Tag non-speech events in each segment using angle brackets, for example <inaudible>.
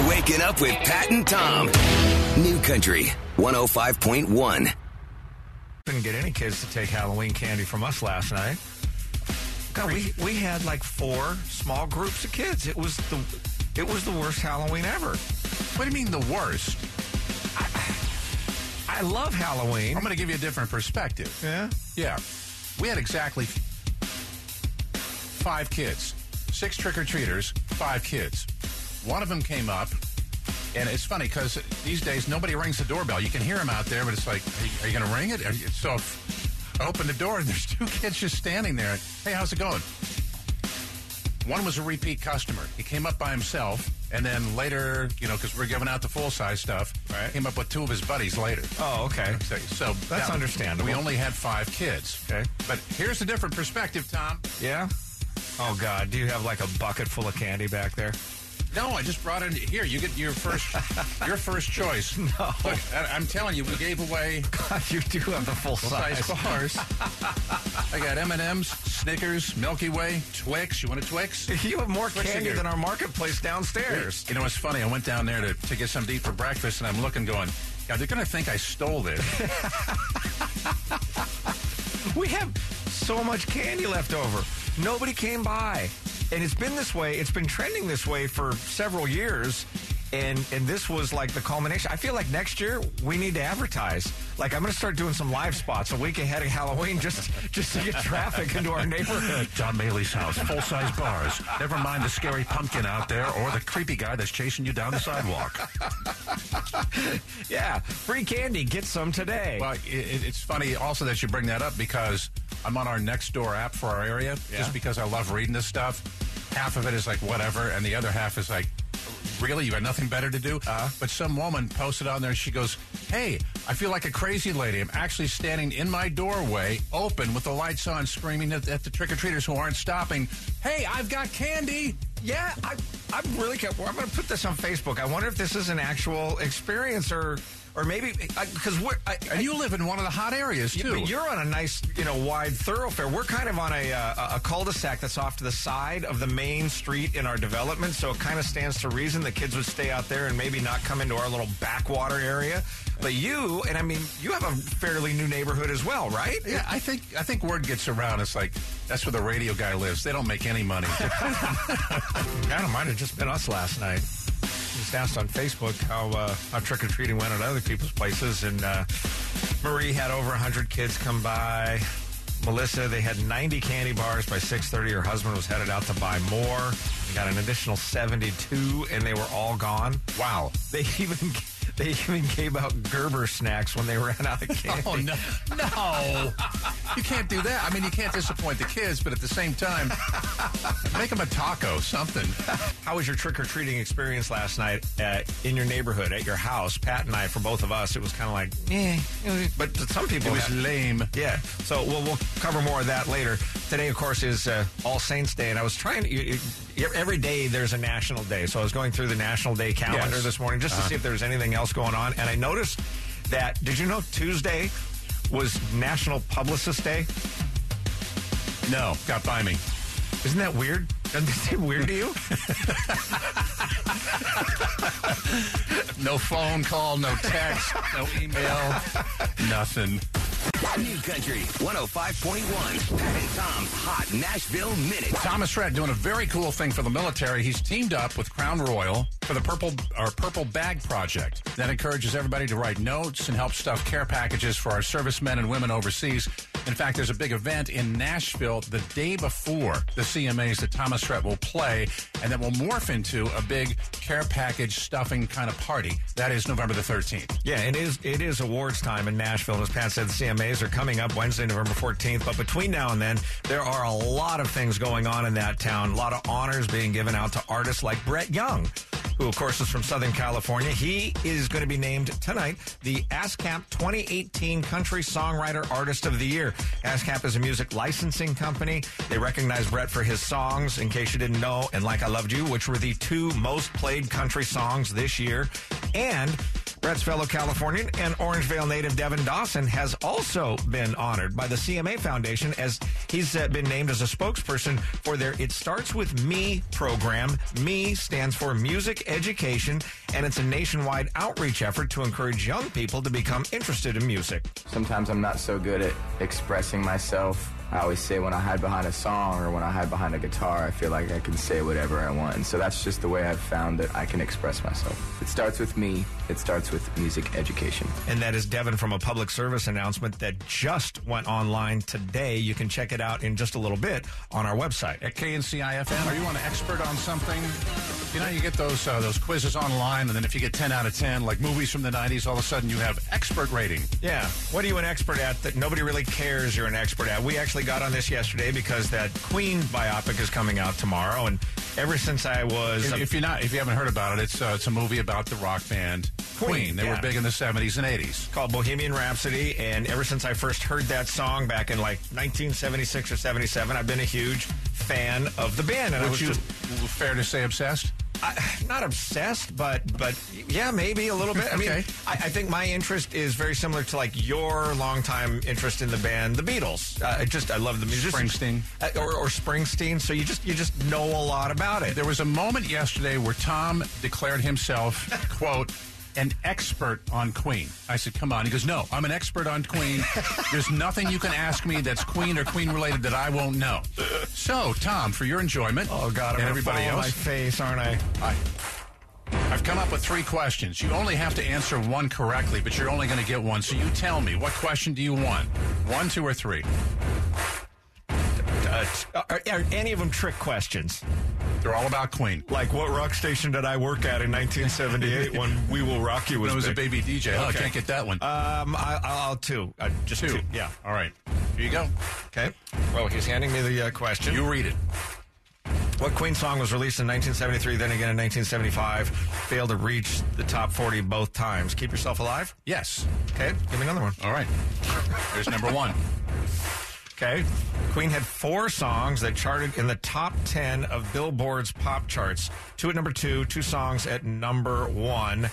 You're waking up with Pat and Tom. New Country 105.1. Couldn't get any kids to take Halloween candy from us last night. God, we, we had like four small groups of kids. It was the it was the worst Halloween ever. What do you mean the worst? I love Halloween. I'm going to give you a different perspective. Yeah. Yeah. We had exactly five kids, six trick or treaters, five kids. One of them came up, and it's funny because these days nobody rings the doorbell. You can hear them out there, but it's like, are you, you going to ring it? You, so I open the door, and <laughs> there's two kids just standing there. Hey, how's it going? One was a repeat customer. He came up by himself, and then later, you know, because we're giving out the full size stuff, right. came up with two of his buddies later. Oh, okay. So, so that's that, understandable. We only had five kids. Okay. But here's a different perspective, Tom. Yeah. Oh God, do you have like a bucket full of candy back there? No, I just brought in here. You get your first, <laughs> your first choice. No, Look, I, am telling you, we gave away. God, you do have the full, full size. size bars. <laughs> I got M and M's, Snickers, Milky Way, Twix. You want a Twix? <laughs> You have more Twix candy than our marketplace downstairs. You know, it's funny. I went down there to, to get some to eat for breakfast, and I'm looking, going, "God, they're going to think I stole this." we have so much candy left over. Nobody came by. And it's been this way, it's been trending this way for several years. And and this was like the culmination. I feel like next year we need to advertise. Like I'm going to start doing some live spots a week ahead of Halloween just just to get traffic into our neighborhood. Tom Mailey's house, full size bars. Never mind the scary pumpkin out there or the creepy guy that's chasing you down the sidewalk. <laughs> yeah, free candy. Get some today. Well, it, it's funny also that you bring that up because I'm on our next door app for our area yeah. just because I love reading this stuff. Half of it is like whatever, and the other half is like really you got nothing better to do? Uh, but some woman posted on there she goes hey i feel like a crazy lady. I'm actually standing in my doorway open with the lights on screaming at, at the trick-or-treaters who aren't stopping. Hey i've got candy. Yeah i i'm really well, i'm going to put this on facebook i wonder if this is an actual experience or or maybe because we're I, and you live in one of the hot areas too. You're on a nice, you know, wide thoroughfare. We're kind of on a uh, a cul-de-sac that's off to the side of the main street in our development, so it kind of stands to reason the kids would stay out there and maybe not come into our little backwater area. But you, and I mean, you have a fairly new neighborhood as well, right? Yeah, I think I think word gets around. It's like that's where the radio guy lives. They don't make any money. It might have just been us last night just asked on Facebook how uh, how trick or treating went at other people's places, and uh, Marie had over hundred kids come by. Melissa, they had 90 candy bars by 6:30. Her husband was headed out to buy more. They got an additional 72, and they were all gone. Wow! <laughs> They even <laughs> they even gave out Gerber snacks when they ran out of <laughs> candy. Oh no, no! you can't do that. I mean, you can't disappoint the kids, but at the same time, make them a taco, something. How was your trick or treating experience last night uh, in your neighborhood at your house? Pat and I, for both of us, it was kind of like, eh. But some people, it was have, lame. Yeah. So we'll we'll cover more of that later. Today, of course, is uh, All Saints Day, and I was trying to. You, every day there's a national day, so I was going through the national day calendar yes. this morning just to uh-huh. see if there was anything else going on, and I noticed that. Did you know Tuesday was National Publicist Day? No, got by me. Isn't that weird? Doesn't it seem weird to you? <laughs> <laughs> no phone call, no text, no email, nothing. New Country 105.1. Pat and Tom's Hot Nashville Minute. Thomas Rhett doing a very cool thing for the military. He's teamed up with Crown Royal for the Purple or Purple Bag Project. That encourages everybody to write notes and help stuff care packages for our servicemen and women overseas. In fact, there's a big event in Nashville the day before the CMAs that Thomas Rhett will play, and that will morph into a big care package stuffing kind of party. That is November the 13th. Yeah, it is. It is awards time in Nashville. As Pat said, the CMAs are coming up Wednesday, November 14th. But between now and then, there are a lot of things going on in that town. A lot of honors being given out to artists like Brett Young who, of course, is from Southern California. He is going to be named tonight the ASCAP 2018 Country Songwriter Artist of the Year. ASCAP is a music licensing company. They recognize Brett for his songs, in case you didn't know, and Like I Loved You, which were the two most played country songs this year. And Brett's fellow Californian and Orangevale native Devin Dawson has also been honored by the CMA Foundation as he's uh, been named as a spokesperson for their It Starts With Me program. Me stands for Music Education, and it's a nationwide outreach effort to encourage young people to become interested in music. Sometimes I'm not so good at expressing myself. I always say when I hide behind a song or when I hide behind a guitar, I feel like I can say whatever I want. And so that's just the way I've found that I can express myself. It starts with me. It starts with music education. And that is Devin from a public service announcement that just went online today. You can check it out in just a little bit on our website. At KNCIFM, are you an expert on something? You know, you get those uh, those quizzes online, and then if you get 10 out of 10, like movies from the 90s, all of a sudden you have expert rating. Yeah. What are you an expert at that nobody really cares you're an expert at? We actually got on this yesterday because that Queen biopic is coming out tomorrow, and ever since I was If, if you're not, if you haven't heard about it, it's uh, it's a movie about the rock band Queen. Queen, They yeah. were big in the 70s and 80s. called Bohemian Rhapsody, and ever since I first heard that song back in like 1976 or 77, I've been a huge fan of the band. And I was you just fair to say obsessed? I, not obsessed, but but yeah, maybe a little bit. I mean, Okay. I, I think my interest is very similar to like your longtime interest in the band, the Beatles. Uh, I just I love the music, Springsteen. uh, or, or Springsteen. So you just you just know a lot about it. There was a moment yesterday where Tom declared himself, quote, an expert on Queen. I said, come on. He goes, no, I'm an expert on Queen. <laughs> There's nothing you can ask me that's Queen or Queen related that I won't know. So, Tom, for your enjoyment, Oh God, I'm everybody on my else, face, aren't I? I, I've come up with three questions. You only have to answer one correctly, but you're only going to get one. So you tell me, what question do you want? One, two, or three? Uh, are, are any of them trick questions? They're all about Queen. Like what rock station did I work at in 1978 when We Will Rock You was, it was a baby DJ. Oh, I can't get that one. Um, I, I'll two. Uh, just two. two. Yeah. All right. Here you go. Okay. Well, he's handing me the uh, question. You read it. What Queen song was released in 1973, then again in 1975, failed to reach the top 40 both times? Keep Yourself Alive? Yes. Okay, give me another one. All right. Here's number one. Okay. Queen had four songs that charted in the top 10 of Billboard's pop charts. Two at number two, two songs at number one.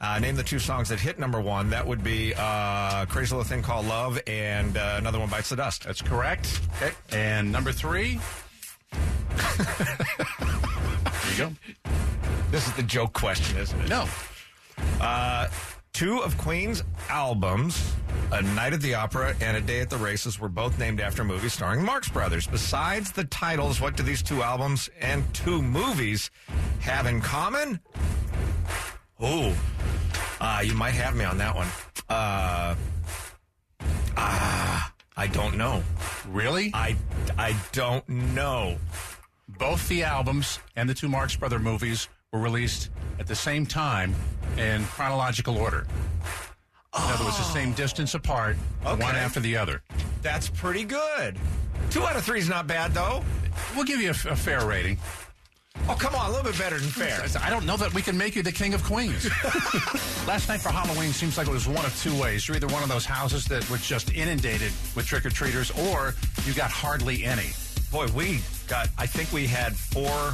Uh, name the two songs that hit number one. That would be uh, Crazy Little Thing Called Love and uh, another one bites the dust. That's correct. Okay. And number three. <laughs> Here you go. This is the joke question, isn't it? No. Two of Queen's albums, A Night at the Opera and A Day at the Races, were both named after movies starring Marx Brothers. Besides the titles, what do these two albums and two movies have in common? Oh, uh, you might have me on that one. Uh, ah, I don't know. Really? I, I don't know. Both the albums and the two Marx Brother movies were released at the same time in chronological order. In other words, the oh. same distance apart, Okay. one after the other. That's pretty good. Two out of three is not bad, though. We'll give you a, f- a fair rating. Oh, come on, a little bit better than fair. I don't know that we can make you the king of queens. <laughs> Last night for Halloween seems like it was one of two ways. You're either one of those houses that was just inundated with trick or treaters, or you got hardly any. Boy, we got, I think we had four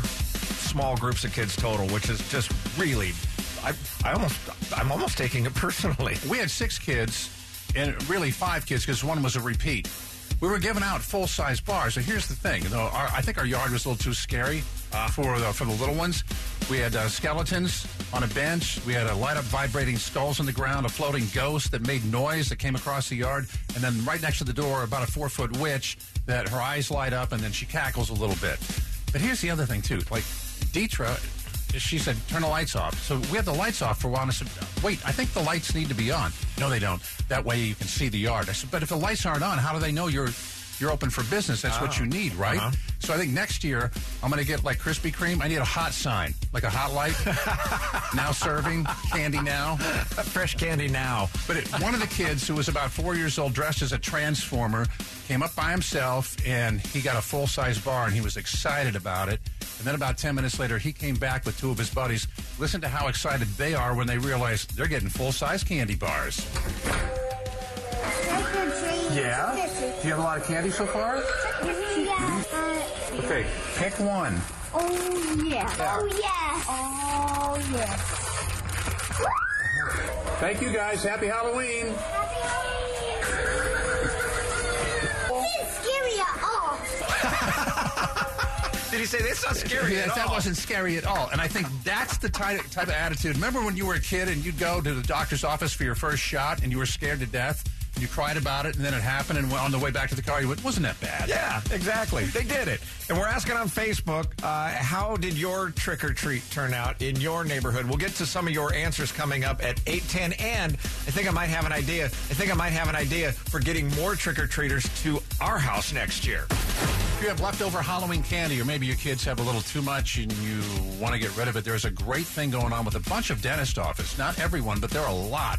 small groups of kids total, which is just really, I, I almost, I'm almost taking it <laughs> personally. We had six kids, and really five kids because one was a repeat. We were giving out full size bars. And here's the thing: our, I think our yard was a little too scary uh, for the for the little ones. We had uh, skeletons on a bench. We had a light up vibrating skulls on the ground. A floating ghost that made noise that came across the yard, and then right next to the door, about a four foot witch that her eyes light up and then she cackles a little bit. But here's the other thing too: like Deetra, she said, turn the lights off. So we had the lights off for a while, and I said, wait, I think the lights need to be on. No, they don't. That way you can see the yard. I said, but if the lights aren't on, how do they know you're you're open for business? That's what you need, right? Uh-huh. So I think next year I'm going to get like Krispy Kreme. I need a hot sign, like a hot light. <laughs> now serving candy now. Fresh candy now. But it, one of the kids who was about four years old, dressed as a transformer, came up by himself and he got a full size bar and he was excited about it. And then about 10 minutes later, he came back with two of his buddies. Listen to how excited they are when they realize they're getting full size candy bars. Yeah? Do you have a lot of candy so far? Yeah. Uh, Okay, pick one. oh yeah. Oh yeah. Oh yes. Thank you, guys. Happy Halloween. Did he say that's not scary Yes, at that all? wasn't scary at all. And I think that's the type, type of attitude. Remember when you were a kid and you'd go to the doctor's office for your first shot and you were scared to death? And you cried about it and then it happened and on the way back to the car you went, wasn't that bad? Yeah, exactly. They did it. And we're asking on Facebook, uh, how did your trick or treat turn out in your neighborhood? We'll get to some of your answers coming up at 810. And I think I might have an idea. I think I might have an idea for getting more trick or treaters to our house next year. If you have leftover Halloween candy, or maybe your kids have a little too much and you want to get rid of it, there's a great thing going on with a bunch of dentist offices. Not everyone, but there are a lot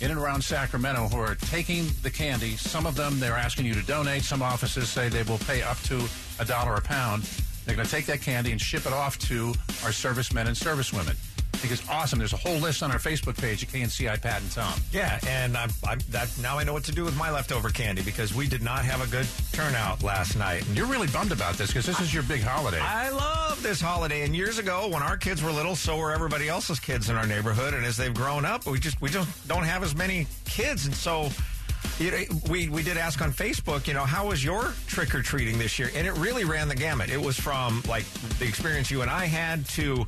in and around Sacramento who are taking the candy. Some of them they're asking you to donate. Some offices say they will pay up to a dollar a pound. They're going to take that candy and ship it off to our servicemen and servicewomen. I think it's awesome. There's a whole list on our Facebook page at KNCI Pat and Tom. Yeah, and I'm, I'm, that now I know what to do with my leftover candy because we did not have a good turnout last night. And You're really bummed about this because this is your big holiday. I love this holiday. And years ago, when our kids were little, so were everybody else's kids in our neighborhood. And as they've grown up, we just we just don't have as many kids, and so. You know, we we did ask on Facebook, you know, how was your trick or treating this year? And it really ran the gamut. It was from like the experience you and I had to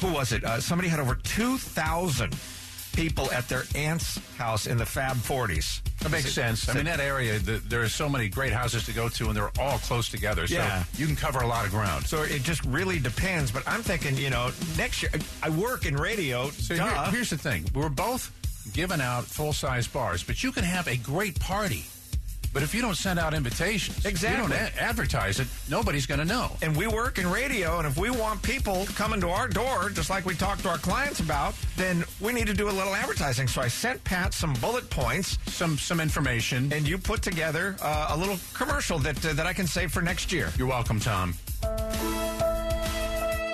who was it? Uh, somebody had over two thousand people at their aunt's house in the Fab Forties. That makes sense. I mean, that area, the, there are so many great houses to go to, and they're all close together. So Yeah. you can cover a lot of ground. So it just really depends. But I'm thinking, you know, next year I work in radio. So here- here's the thing: we're both giving out full size bars, but you can have a great party. But if you don't send out invitations, Exactly. you don't a- advertise it, nobody's going to know. and we work in radio, and if we want people coming to our door, just like we talk to our clients about, then we need to do a little advertising. So I sent Pat some bullet points, Some some information. and you put together uh, a little commercial that uh, that I can save for next year. You're welcome, Tom.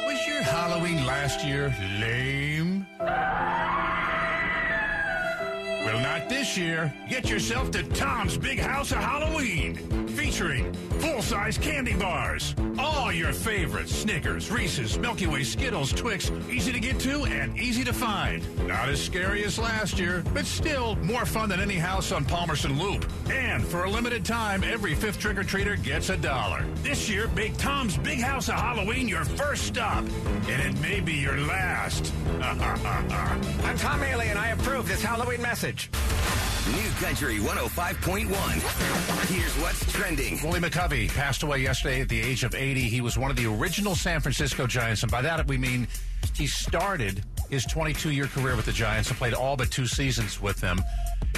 Was your Halloween last year lame? Well, not this year. Get yourself to Tom's Big House of Halloween, featuring full-size candy bars. All your favorites, Snickers, Reese's, Milky Way, Skittles, Twix, easy to get to and easy to find. Not as scary as last year, but still more fun than any house on Palmerston Loop. And for a limited time, every fifth trick-or-treater gets a dollar. This year, make Tom's Big House of Halloween your first stop, and it may be your last. <laughs> I'm Tom Mailey, and I approve this Halloween message. New Country 105.1. Here's what's trending. Willie McCovey passed away yesterday at the age of 80. He was one of the original San Francisco Giants, and by that we mean he started his 22 year career with the Giants and played all but two seasons with them.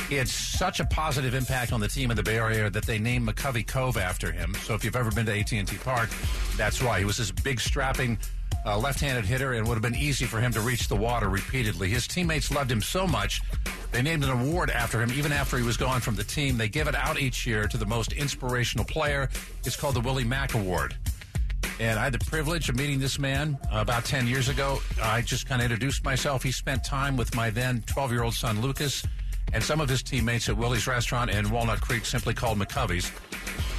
He had such a positive impact on the team in the Bay Area that they named McCovey Cove after him. So if you've ever been to AT&T Park, that's why. He was this big, strapping uh, left-handed hitter and would have been easy for him to reach the water repeatedly. His teammates loved him so much, they named an award after him even after he was gone from the team. They give it out each year to the most inspirational player. It's called the Willie Mac Award. And I had the privilege of meeting this man about 10 years ago. I just kind of introduced myself. He spent time with my then 12 year old son, Lucas, and some of his teammates at Willie's Restaurant in Walnut Creek, simply called McCovey's.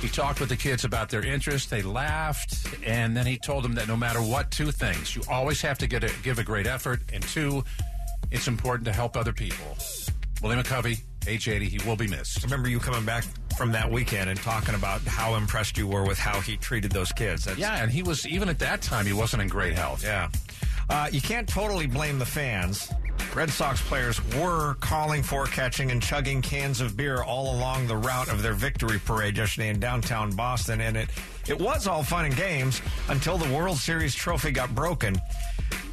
He talked with the kids about their interests. They laughed, and then he told them that no matter what, two things: you always have to get a, give a great effort, and two, it's important to help other people. Willie McCovey, age 80, he will be missed. remember you coming back from that weekend and talking about how impressed you were with how he treated those kids. That's, Yeah, and he was even at that time he wasn't in great health. Yeah. Uh, you can't totally blame the fans. Red Sox players were calling for, catching, and chugging cans of beer all along the route of their victory parade yesterday in downtown Boston, and it it was all fun and games until the World Series trophy got broken.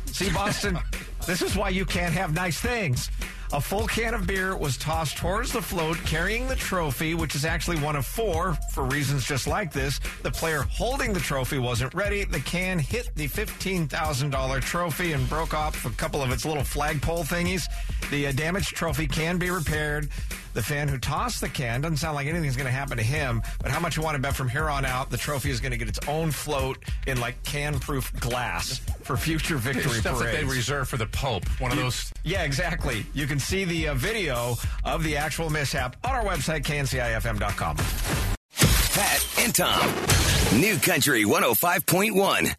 See, Boston, <laughs> this is why you can't have nice things. A full can of beer was tossed towards the float carrying the trophy, which is actually one of four for reasons just like this. The player holding the trophy wasn't ready. The can hit the $15,000 trophy and broke off a couple of its little flagpole thingies. The uh, damaged trophy can be repaired. The fan who tossed the can doesn't sound like anything's going to happen to him, but how much you want to bet from here on out the trophy is going to get its own float in like can-proof glass for future victory Stuff that they reserve for the Pope. One of those. Yeah, exactly. You can see the uh, video of the actual mishap on our website, kncifm.com. Pat and Tom. New Country 105.1.